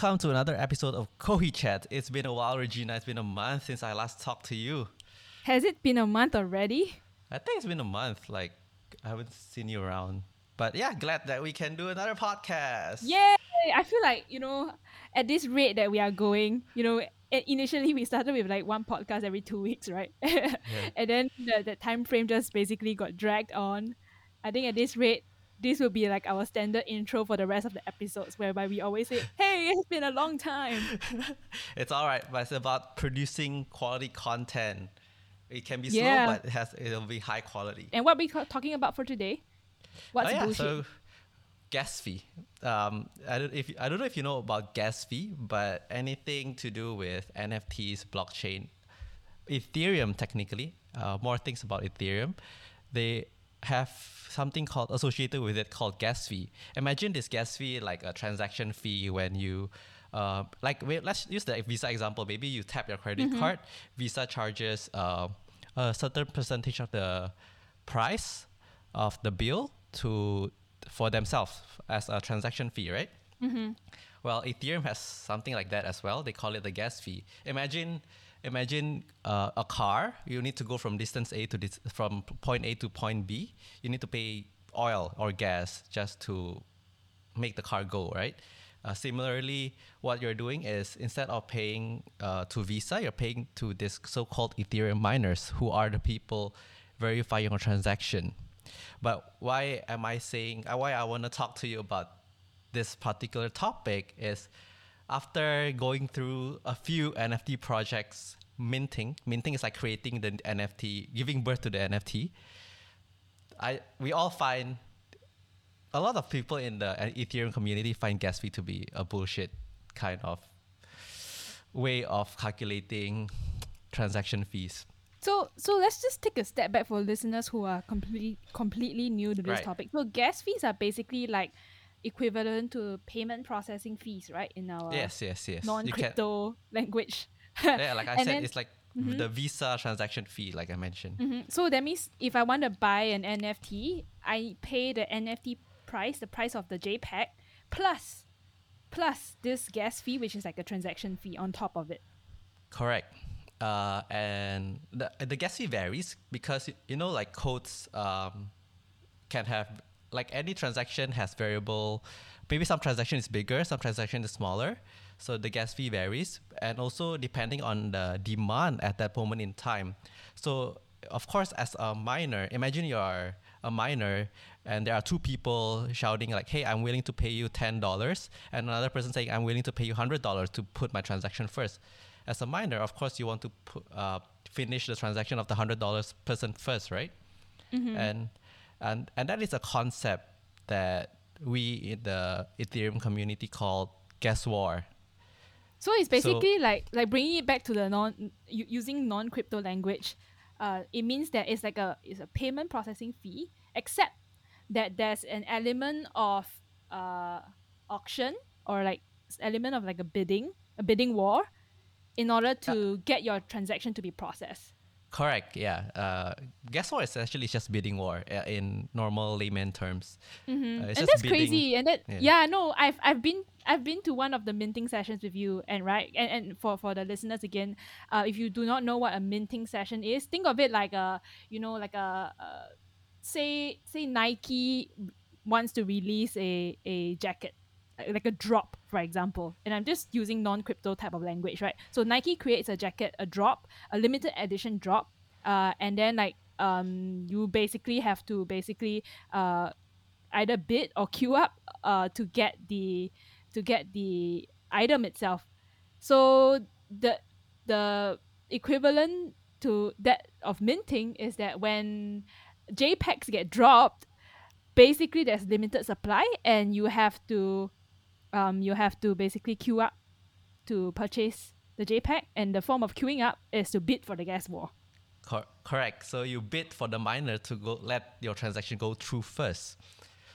welcome to another episode of Kohi Chat. It's been a while, Regina. It's been a month since I last talked to you. Has it been a month already? I think it's been a month. Like, I haven't seen you around. But yeah, glad that we can do another podcast. Yay! I feel like, you know, at this rate that we are going, you know, eh, initially we started with like one podcast every two weeks, right? yeah. And then the, the time frame just basically got dragged on. I think at this rate, this will be like our standard intro for the rest of the episodes whereby we always say hey it's been a long time. It's all right but it's about producing quality content. It can be yeah. slow but it has it'll be high quality. And what we talking about for today? What's oh, yeah, bullshit? so gas fee. Um, I, don't, if, I don't know if you know about gas fee but anything to do with nfts blockchain ethereum technically uh, more things about ethereum they have something called associated with it called gas fee. Imagine this gas fee like a transaction fee when you uh, like wait, let's use the Visa example. Maybe you tap your credit mm-hmm. card, Visa charges uh, a certain percentage of the price of the bill to for themselves as a transaction fee, right? Mm-hmm. Well, Ethereum has something like that as well. They call it the gas fee. Imagine imagine uh, a car. You need to go from distance A to dis- from point A to point B. You need to pay oil or gas just to make the car go, right? Uh, similarly, what you're doing is instead of paying uh, to Visa, you're paying to this so-called Ethereum miners, who are the people verifying your transaction. But why am I saying? Uh, why I want to talk to you about this particular topic is after going through a few NFT projects, minting, minting is like creating the NFT, giving birth to the NFT. I we all find a lot of people in the Ethereum community find gas fee to be a bullshit kind of way of calculating transaction fees. So so let's just take a step back for listeners who are completely completely new to this right. topic. So gas fees are basically like equivalent to payment processing fees, right? In our yes, yes, yes. non-crypto language. yeah, like I said, then, it's like mm-hmm. the Visa transaction fee, like I mentioned. Mm-hmm. So that means if I want to buy an NFT, I pay the NFT price, the price of the JPEG, plus plus this gas fee, which is like a transaction fee on top of it. Correct. Uh, and the the gas fee varies because you know like codes um, can have like any transaction has variable maybe some transaction is bigger some transaction is smaller. So the gas fee varies. And also depending on the demand at that moment in time. So of course as a miner imagine you are a miner and there are two people shouting like hey i'm willing to pay you $10 and another person saying i'm willing to pay you $100 to put my transaction first. As a miner of course you want to put, uh, finish the transaction of the $100 person first right? Mm-hmm. and and and that is a concept that we in the Ethereum community call gas war. So it's basically so, like like bringing it back to the non using non crypto language. Uh, it means that it's like a it's a payment processing fee, except that there's an element of uh auction or like element of like a bidding, a bidding war, in order to uh, get your transaction to be processed. Correct. Yeah. Uh, gas war is actually just bidding war uh, in normal layman terms. Mm-hmm. Uh, and that's bidding. crazy. And that yeah. yeah. no, I've I've been I've been to one of the minting sessions with you, and right, and, and for for the listeners again, uh, if you do not know what a minting session is, think of it like a you know like a, a say say Nike wants to release a a jacket like a drop, for example. And I'm just using non-crypto type of language, right? So Nike creates a jacket, a drop, a limited edition drop, uh, and then like um, you basically have to basically uh, either bid or queue up uh, to get the to get the item itself. So the the equivalent to that of minting is that when JPEGs get dropped, basically there's limited supply and you have to um, you have to basically queue up to purchase the JPEG, and the form of queuing up is to bid for the gas war. Cor- correct. So you bid for the miner to go let your transaction go through first.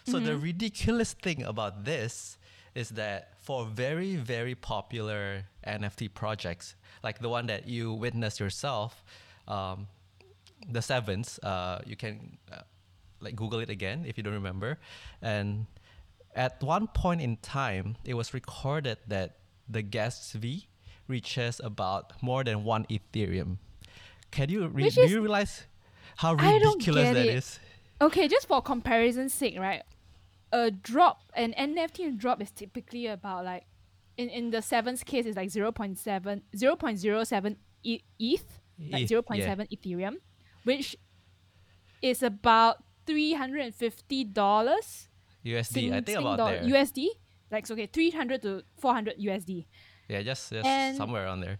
So mm-hmm. the ridiculous thing about this is that for very very popular NFT projects, like the one that you witnessed yourself, um, the Sevens, uh, you can uh, like Google it again if you don't remember, and at one point in time, it was recorded that the gas fee reaches about more than one Ethereum. Can you re- do you realize how ridiculous that it. is? Okay, just for comparison's sake, right? A drop, an NFT drop is typically about like, in, in the seventh case, it's like 0.7, 0.07 e- ETH, like 0.7 yeah. Ethereum, which is about $350 USD. Sing, I think about there. USD, like okay, 300 to 400 USD. Yeah, just, just and, somewhere around there.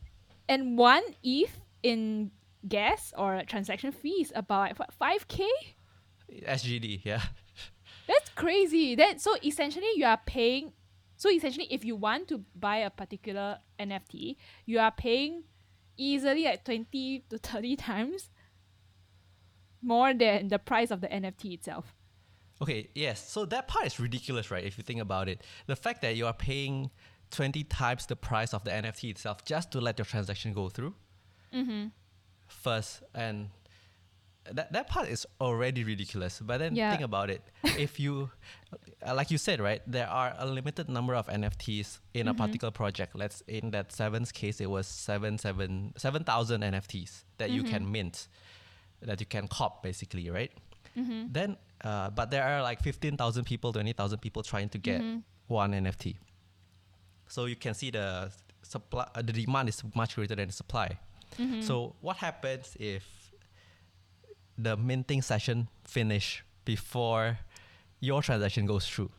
And one ETH in gas or transaction fees is about what, 5k? SGD, yeah. That's crazy. That so essentially you are paying so essentially if you want to buy a particular NFT, you are paying easily like 20 to 30 times more than the price of the NFT itself. Okay, yes. So that part is ridiculous, right? If you think about it. The fact that you are paying 20 times the price of the NFT itself just to let your transaction go through. Mm-hmm. First, and that that part is already ridiculous. But then yeah. think about it. if you, uh, like you said, right, there are a limited number of NFTs in mm-hmm. a particular project. Let's in that seventh case, it was seven seven seven thousand NFTs that mm-hmm. you can mint, that you can cop basically, right? Mm-hmm. Then, uh, but there are like fifteen thousand people, twenty thousand people trying to get mm-hmm. one NFT. So you can see the supply, uh, the demand is much greater than the supply. Mm-hmm. So what happens if the minting session finish before your transaction goes through?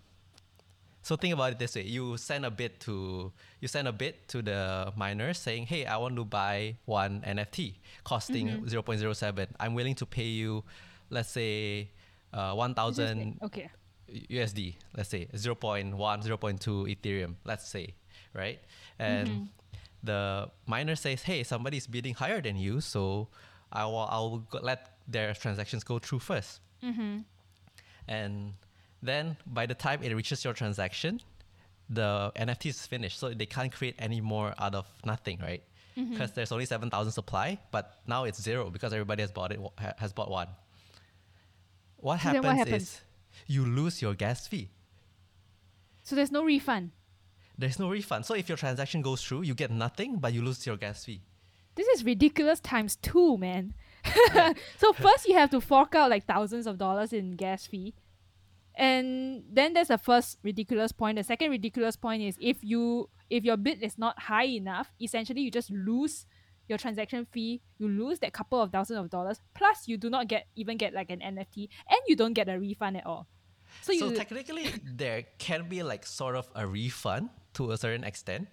So think about it this way: you send a bid to you send a bid to the miner saying, "Hey, I want to buy one NFT costing mm-hmm. 0.07. I'm willing to pay you, let's say, uh, 1,000 okay. USD. Let's say 0.1, 0.2 Ethereum. Let's say, right? And mm-hmm. the miner says, "Hey, somebody's bidding higher than you, so I will I'll let their transactions go through 1st mm-hmm. and then by the time it reaches your transaction, the NFT is finished, so they can't create any more out of nothing, right? Because mm-hmm. there's only seven thousand supply, but now it's zero because everybody has bought it has bought one. What happens, what happens is you lose your gas fee. So there's no refund. There's no refund. So if your transaction goes through, you get nothing, but you lose your gas fee. This is ridiculous times two, man. so first you have to fork out like thousands of dollars in gas fee. And then there's the first ridiculous point. The second ridiculous point is if you if your bid is not high enough, essentially you just lose your transaction fee, you lose that couple of thousands of dollars, plus you do not get even get like an NFT and you don't get a refund at all. So, so technically there can be like sort of a refund to a certain extent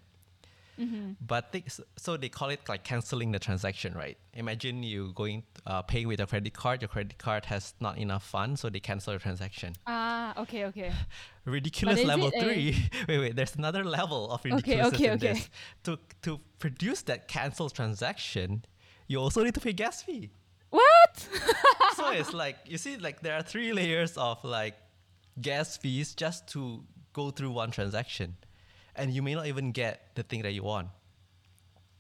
Mm-hmm. But they, so they call it like canceling the transaction, right? Imagine you going uh, paying with a credit card. Your credit card has not enough funds, so they cancel the transaction. Ah, okay, okay. Ridiculous level three. wait, wait. There's another level of ridiculousness okay, okay, in okay. this. To to produce that cancelled transaction, you also need to pay gas fee. What? so it's like you see, like there are three layers of like gas fees just to go through one transaction and you may not even get the thing that you want.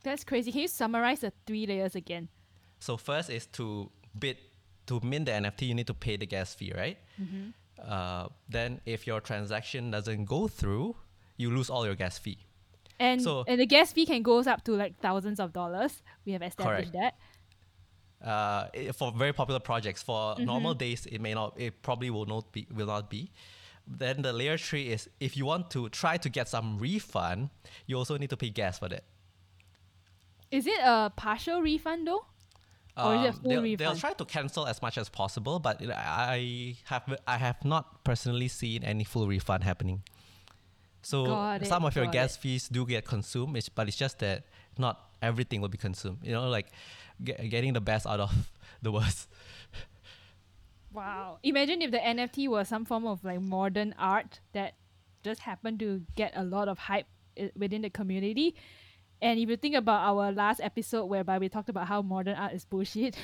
That's crazy. Can you summarize the three layers again? So first is to bid to mint the NFT, you need to pay the gas fee, right? Mm-hmm. Uh, then if your transaction doesn't go through, you lose all your gas fee. And so, and the gas fee can goes up to like thousands of dollars. We have established correct. that. Uh, for very popular projects, for mm-hmm. normal days, it may not. It probably will not be. Will not be. Then the layer three is if you want to try to get some refund, you also need to pay gas for that. Is it a partial refund though? Or is it um, full they'll, refund? They'll try to cancel as much as possible, but I have I have not personally seen any full refund happening. So got some of your gas it. fees do get consumed, but it's just that not everything will be consumed. You know, like get, getting the best out of the worst. Wow. Imagine if the NFT was some form of like modern art that just happened to get a lot of hype within the community. And if you think about our last episode whereby we talked about how modern art is bullshit,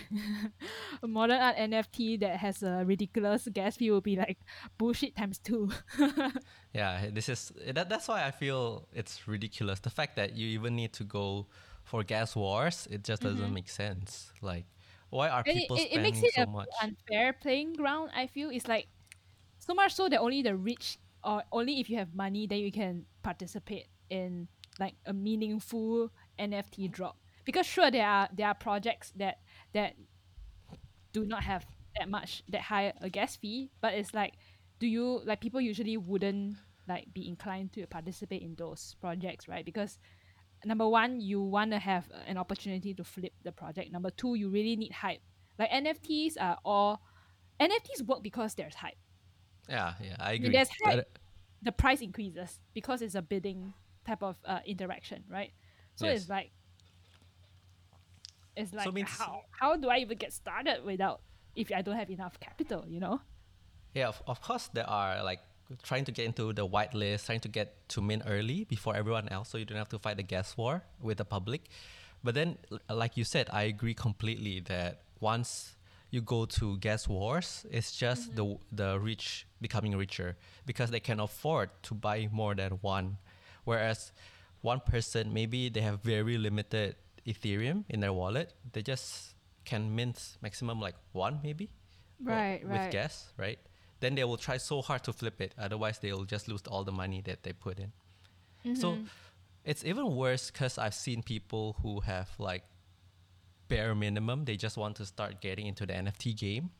a modern art NFT that has a ridiculous gas fee will be like bullshit times two. yeah, this is that, that's why I feel it's ridiculous. The fact that you even need to go for gas wars, it just doesn't mm-hmm. make sense. Like why are people it, it, it makes it so a much? unfair playing ground. I feel it's like so much so that only the rich or only if you have money then you can participate in like a meaningful NFT drop. Because sure there are there are projects that that do not have that much that high a gas fee, but it's like do you like people usually wouldn't like be inclined to participate in those projects, right? Because number one, you want to have an opportunity to flip the project. Number two, you really need hype. Like NFTs are all NFTs work because there's hype. Yeah, yeah, I agree. When there's hype, the price increases because it's a bidding type of uh, interaction, right? So yes. it's like it's like so means, how how do I even get started without if I don't have enough capital, you know? Yeah, of, of course there are like trying to get into the whitelist, trying to get to mint early before everyone else, so you don't have to fight the gas war with the public. But then, like you said, I agree completely that once you go to gas wars, it's just mm-hmm. the the rich becoming richer because they can afford to buy more than one, whereas one person maybe they have very limited Ethereum in their wallet, they just can mint maximum like one maybe, right, with right. gas, right? Then they will try so hard to flip it. Otherwise, they'll just lose all the money that they put in. Mm-hmm. So it's even worse because I've seen people who have like bare minimum. They just want to start getting into the NFT game,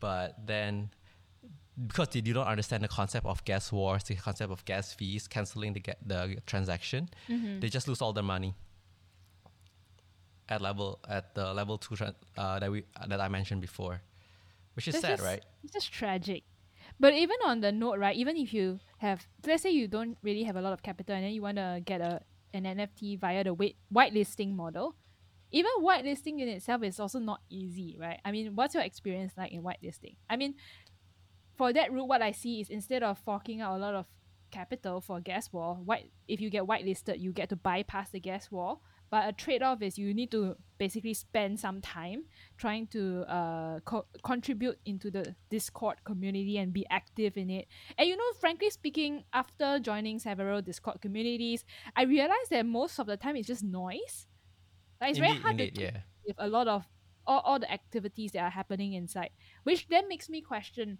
but then because they do not understand the concept of gas wars, the concept of gas fees, canceling the the transaction, mm-hmm. they just lose all their money at level at the level two uh, that we that I mentioned before which is sad, right? It's just tragic. But even on the note, right? Even if you have, let's say you don't really have a lot of capital, and then you want to get a an NFT via the wait, whitelisting model, even whitelisting in itself is also not easy, right? I mean, what's your experience like in whitelisting? I mean, for that route, what I see is instead of forking out a lot of capital for gas war, white if you get whitelisted, you get to bypass the gas war but a trade-off is you need to basically spend some time trying to uh, co- contribute into the discord community and be active in it. And you know frankly speaking after joining several discord communities i realized that most of the time it's just noise. Like it's indeed, very hard indeed, to yeah. with a lot of all, all the activities that are happening inside which then makes me question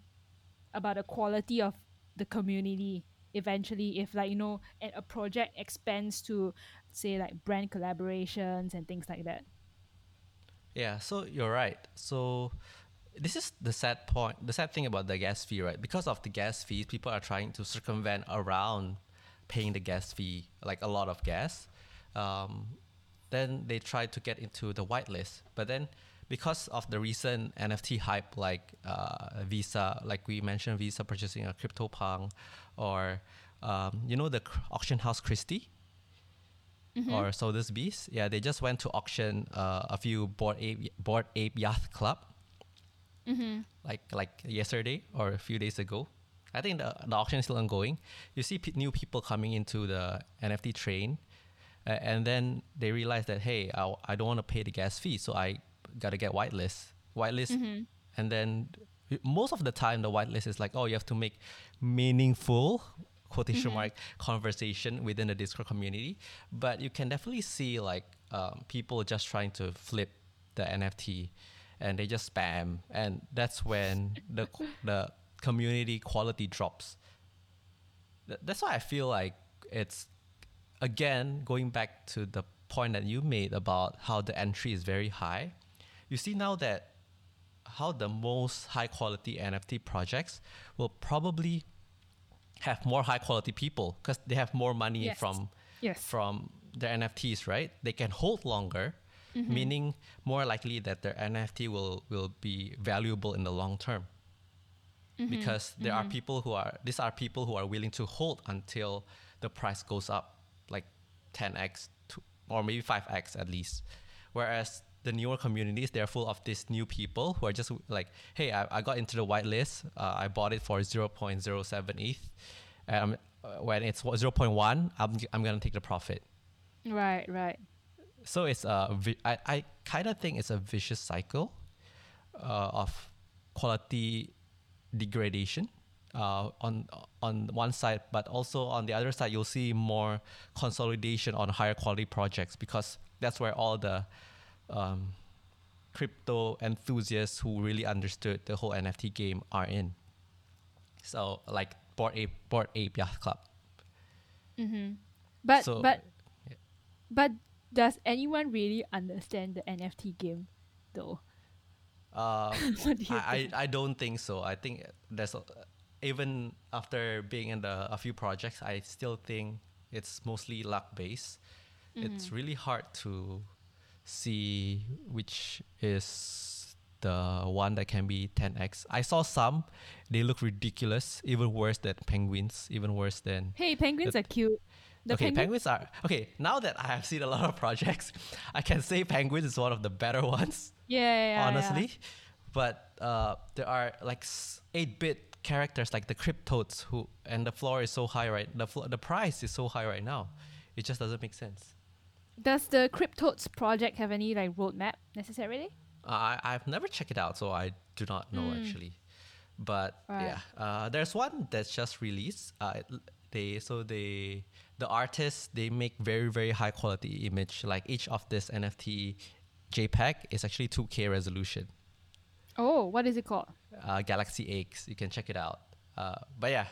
about the quality of the community eventually if like you know a project expands to say like brand collaborations and things like that. Yeah so you're right. So this is the sad point the sad thing about the gas fee right? Because of the gas fees people are trying to circumvent around paying the gas fee like a lot of gas. Um, then they try to get into the whitelist but then because of the recent nft hype like uh, visa like we mentioned visa purchasing a CryptoPunk or um, you know the auction house christie mm-hmm. or beast. Yeah, they just went to auction uh, a few Bored Ape Bored Ape Yacht Club. Mm-hmm. Like like yesterday or a few days ago. I think the, the auction is still ongoing. You see p- new people coming into the NFT train, uh, and then they realize that hey, I, I don't want to pay the gas fee, so I gotta get whitelist. Whitelist, mm-hmm. and then most of the time the whitelist is like, oh, you have to make meaningful quotation mm-hmm. mark conversation within the Discord community. But you can definitely see like um, people just trying to flip the NFT, and they just spam, and that's when the the community quality drops. That's why I feel like it's again going back to the point that you made about how the entry is very high. You see now that how the most high quality NFT projects will probably have more high quality people because they have more money yes. from yes. from their NFTs, right? They can hold longer, mm-hmm. meaning more likely that their NFT will will be valuable in the long term. Mm-hmm. Because there mm-hmm. are people who are these are people who are willing to hold until the price goes up like 10x to, or maybe 5x at least. Whereas the newer communities, they're full of these new people who are just like, hey, I, I got into the whitelist. Uh, I bought it for 0.07 ETH. Um, when it's 0.1, I'm, I'm going to take the profit. Right, right. So it's a, I, I kind of think it's a vicious cycle uh, of quality degradation. Uh, on on one side, but also on the other side, you'll see more consolidation on higher quality projects because that's where all the um, crypto enthusiasts who really understood the whole NFT game are in. So like Bored Ape, Bored Ape Yacht Club. Mm-hmm. But so, but But does anyone really understand the NFT game, though? Um, do I, I, I don't think so. I think there's a, even after being in the, a few projects, I still think it's mostly luck based. Mm-hmm. It's really hard to see which is the one that can be 10x. I saw some, they look ridiculous, even worse than penguins, even worse than. Hey, penguins the, are cute. The okay, penguins are okay. Now that I have seen a lot of projects, I can say penguins is one of the better ones. Yeah, yeah, yeah honestly. Yeah. But uh, there are like eight-bit characters like the CrypToadz who, and the floor is so high right. The flo- the price is so high right now. It just doesn't make sense. Does the CrypToadz project have any like roadmap necessarily? Uh, I I've never checked it out, so I do not know mm. actually. But right. yeah, uh, there's one that's just released. Uh, they so they the artists they make very very high quality image. Like each of this NFT JPEG is actually 2K resolution. Oh, what is it called? Uh, Galaxy Eggs. You can check it out. Uh, but yeah,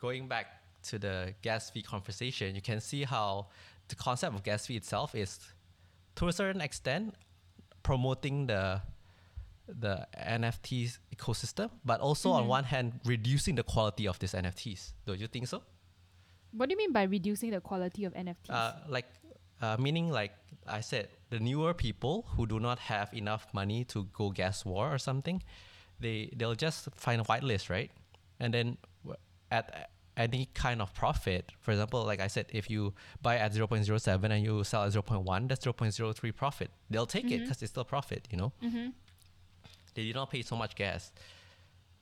going back to the gas fee conversation, you can see how the concept of gas fee itself is, to a certain extent, promoting the the NFT ecosystem, but also mm-hmm. on one hand reducing the quality of these NFTs. Don't you think so? What do you mean by reducing the quality of NFTs? Uh, like, uh, meaning like I said, the newer people who do not have enough money to go gas war or something, they they'll just find a whitelist, right? And then at any kind of profit, for example, like I said, if you buy at 0.07 and you sell at 0.1, that's 0.03 profit. They'll take mm-hmm. it because it's still profit, you know? Mm-hmm. They did not pay so much gas.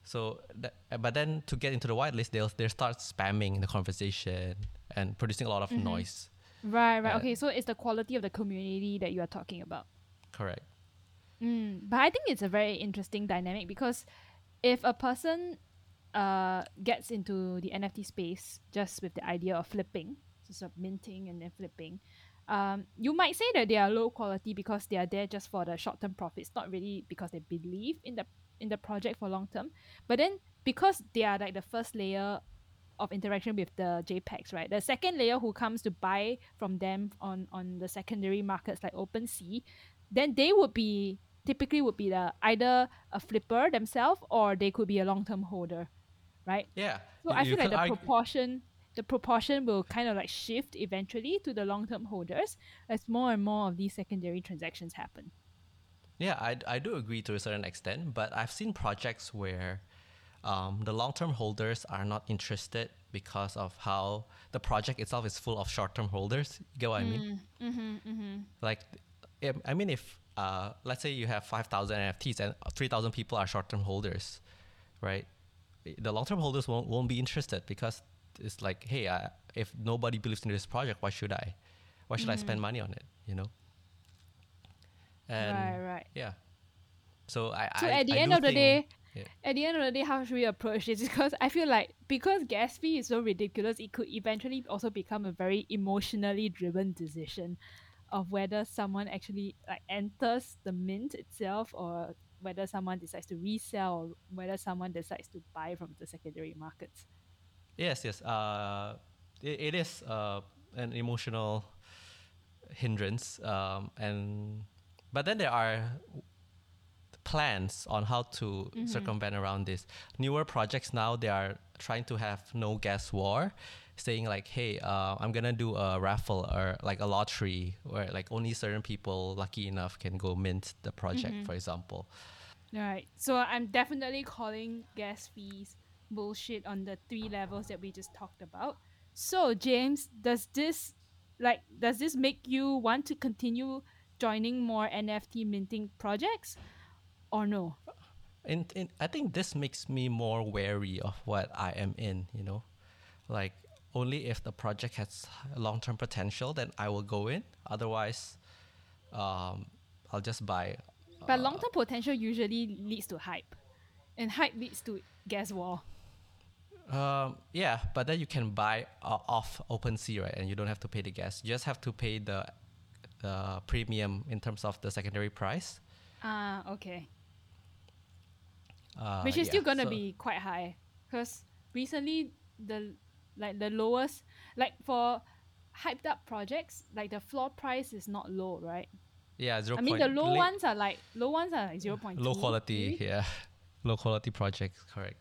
So, that, but then to get into the whitelist, they'll they start spamming the conversation and producing a lot of mm-hmm. noise. Right, right. Uh, okay, so it's the quality of the community that you are talking about. Correct. Mm, but I think it's a very interesting dynamic because if a person uh, gets into the NFT space just with the idea of flipping, so sort of minting and then flipping, um, you might say that they are low quality because they are there just for the short term profits, not really because they believe in the in the project for long term. But then because they are like the first layer of interaction with the JPEGs, right? The second layer who comes to buy from them on on the secondary markets like OpenSea, then they would be typically would be the either a flipper themselves or they could be a long term holder, right? Yeah. So I feel like the proportion the proportion will kind of like shift eventually to the long term holders as more and more of these secondary transactions happen. Yeah, I, I do agree to a certain extent, but I've seen projects where um, the long term holders are not interested because of how the project itself is full of short term holders. You get what mm, I mean? Mm, mm-hmm, mm-hmm. Like, I mean, if uh, let's say you have 5,000 NFTs and 3,000 people are short term holders, right? The long term holders won't, won't be interested because it's like, hey, uh, if nobody believes in this project, why should I? Why should mm. I spend mm-hmm. money on it? You know? And right, right. Yeah. So I. So I, at the I end of the day, yeah. at the end of the day, how should we approach this? Because I feel like because gas fee is so ridiculous, it could eventually also become a very emotionally driven decision of whether someone actually like enters the mint itself or whether someone decides to resell or whether someone decides to buy from the secondary markets. Yes, yes. Uh, it, it is uh, an emotional hindrance, um, and but then there are plans on how to mm-hmm. circumvent around this. Newer projects now they are trying to have no gas war, saying like, "Hey, uh, I'm gonna do a raffle or like a lottery where like only certain people lucky enough can go mint the project, mm-hmm. for example." Right. So I'm definitely calling gas fees bullshit on the three levels that we just talked about. So James, does this like does this make you want to continue joining more NFT minting projects or no? And, and I think this makes me more wary of what I am in, you know? Like only if the project has long-term potential then I will go in. Otherwise um, I'll just buy But uh, long-term potential usually leads to hype. And hype leads to gas war. Um, yeah, but then you can buy uh, off OpenSea, right? And you don't have to pay the gas. You just have to pay the the premium in terms of the secondary price. Ah, uh, okay. Uh, Which is yeah, still gonna so be quite high, because recently the like the lowest like for hyped up projects, like the floor price is not low, right? Yeah, zero. I mean, the low ones are like low ones are like zero point. Low quality, yeah, low quality projects, correct.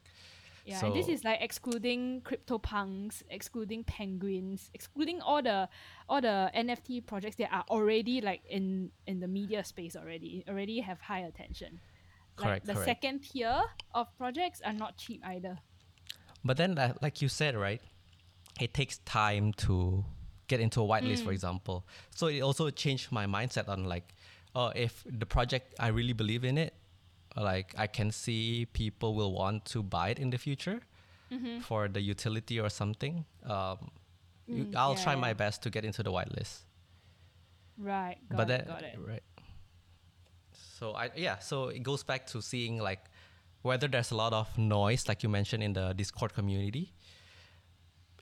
Yeah, so, and this is like excluding CryptoPunks, excluding Penguins, excluding all the all the NFT projects that are already like in in the media space already, already have high attention. Correct. Like the correct. second tier of projects are not cheap either. But then, uh, like you said, right, it takes time to get into a whitelist, mm. for example. So it also changed my mindset on like, oh, if the project I really believe in it, like I can see people will want to buy it in the future mm-hmm. for the utility or something. Um, mm, I'll yeah, try yeah. my best to get into the whitelist. Right. Got but it, Got it. right. So I yeah, so it goes back to seeing like whether there's a lot of noise, like you mentioned in the Discord community,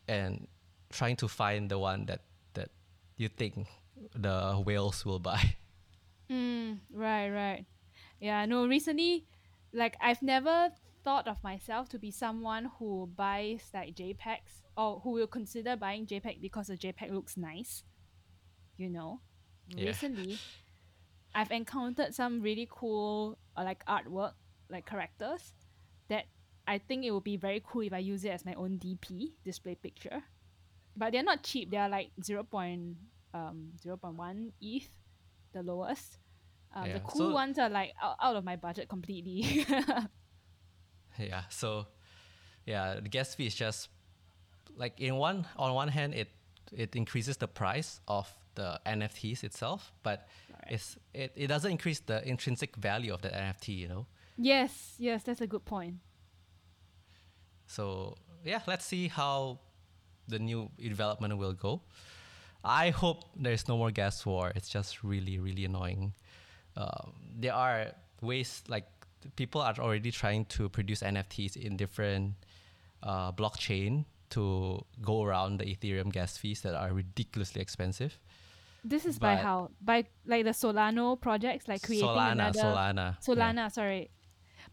and trying to find the one that that you think the whales will buy. Mm, right, right. Yeah, no, recently, like I've never thought of myself to be someone who buys like JPEGs or who will consider buying JPEG because the JPEG looks nice. You know, yeah. recently, I've encountered some really cool uh, like artwork, like characters, I think it would be very cool if I use it as my own DP display picture but they're not cheap. They are like 0. um, 0.1 ETH, the lowest. Um, yeah. The cool so, ones are like out, out of my budget completely. yeah. So, yeah, the gas fee is just like in one on one hand it it increases the price of the NFTs itself, but right. it's it, it doesn't increase the intrinsic value of the NFT. You know. Yes. Yes, that's a good point. So yeah, let's see how the new development will go. I hope there's no more gas war. It's just really, really annoying. Um, there are ways like people are already trying to produce NFTs in different uh, blockchain to go around the Ethereum gas fees that are ridiculously expensive. This is but by how by like the Solana projects, like creating Solana, another Solana, Solana. Yeah. Sorry,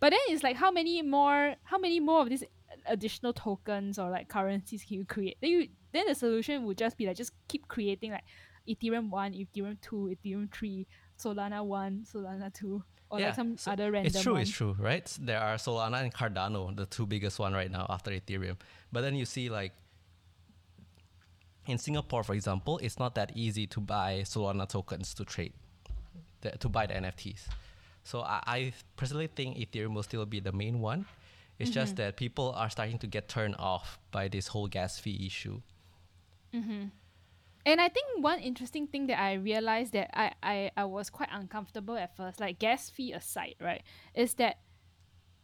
but then it's like how many more, how many more of these additional tokens or like currencies can you create? Then you then the solution would just be like just keep creating like Ethereum one, Ethereum two, Ethereum three, Solana one, Solana two, or yeah, like some so other random. It's true, one. it's true, right? There are Solana and Cardano, the two biggest one right now after Ethereum. But then you see like in Singapore, for example, it's not that easy to buy Solana tokens to trade, to buy the NFTs. So I, I personally think Ethereum will still be the main one it's mm-hmm. just that people are starting to get turned off by this whole gas fee issue. Mm-hmm. And I think one interesting thing that I realized that I, I, I was quite uncomfortable at first, like gas fee aside, right, is that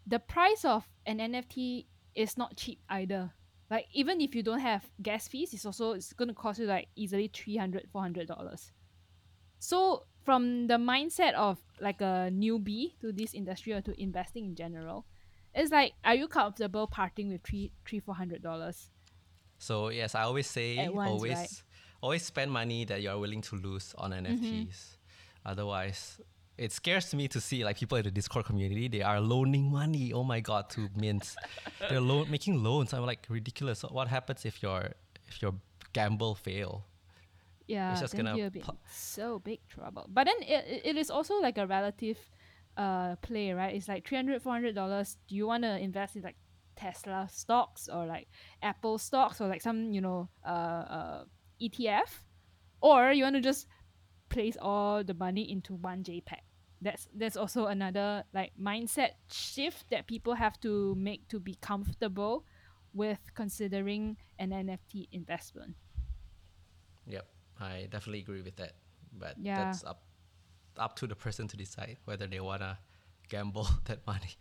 the price of an NFT is not cheap either. Like even if you don't have gas fees, it's also it's gonna cost you like easily 300 dollars. So from the mindset of like a newbie to this industry or to investing in general, it's like, are you comfortable parting with three, three, four hundred dollars? So yes, I always say once, always, right? always spend money that you are willing to lose on NFTs. Mm-hmm. Otherwise, it scares me to see like people in the Discord community they are loaning money. Oh my god, to mints, they're lo- making loans. I'm like ridiculous. So what happens if your if your gamble fail? Yeah, it's just gonna be pl- so big trouble. But then it, it is also like a relative uh play, right? It's like 300 400 dollars. Do you want to invest in like Tesla stocks or like Apple stocks or like some, you know, uh, uh ETF? Or you want to just place all the money into one JPEG? That's that's also another like mindset shift that people have to make to be comfortable with considering an NFT investment. Yep, I definitely agree with that. But yeah. that's up up to the person to decide whether they wanna gamble that money.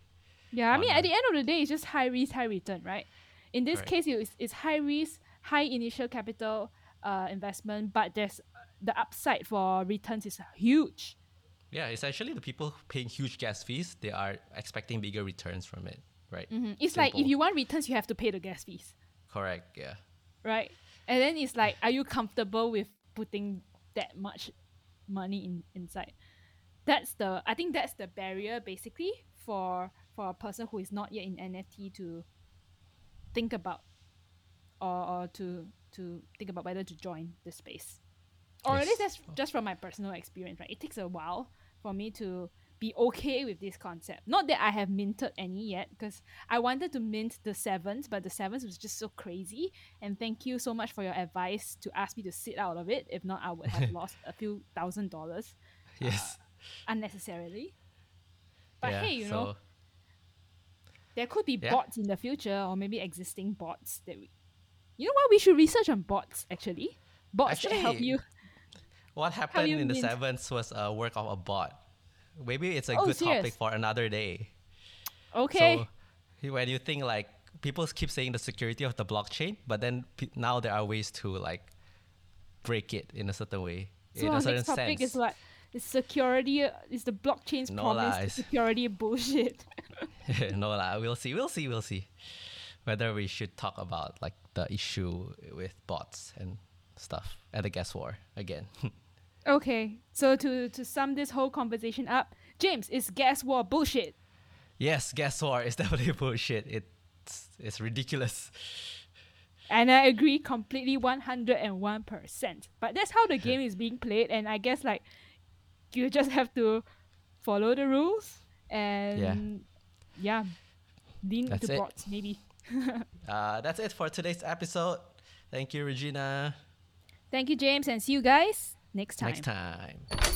Yeah, I mean, not. at the end of the day, it's just high risk, high return, right? In this right. case, it's, it's high risk, high initial capital uh, investment, but there's the upside for returns is huge. Yeah, essentially the people paying huge gas fees, they are expecting bigger returns from it, right? Mm-hmm. It's Simple. like if you want returns, you have to pay the gas fees. Correct. Yeah. Right, and then it's like, are you comfortable with putting that much money in inside? That's the I think that's the barrier basically for for a person who is not yet in NFT to think about or, or to to think about whether to join the space. Or yes. at least that's just from my personal experience, right? It takes a while for me to be okay with this concept. Not that I have minted any yet, because I wanted to mint the sevens, but the sevens was just so crazy. And thank you so much for your advice to ask me to sit out of it. If not, I would have lost a few thousand dollars. Yes. Uh, unnecessarily. But yeah, hey, you so know, there could be yeah. bots in the future, or maybe existing bots that we. You know what? We should research on bots. Actually, bots actually, help you. What happened in the sevens was a work of a bot maybe it's a oh, good serious? topic for another day. Okay. So when you think like people keep saying the security of the blockchain, but then p- now there are ways to like break it in a certain way. So in a certain next topic sense. is what is security is the blockchain's no promise la, security bullshit. no lah, we'll see, we'll see, we'll see whether we should talk about like the issue with bots and stuff at the gas war again. Okay, so to to sum this whole conversation up, James, is gas war bullshit? Yes, gas war is definitely bullshit. It's it's ridiculous. And I agree completely, one hundred and one percent. But that's how the game is being played, and I guess like you just have to follow the rules and yeah, yeah lean that's to it. bots maybe. uh, that's it for today's episode. Thank you, Regina. Thank you, James, and see you guys next time. Next time.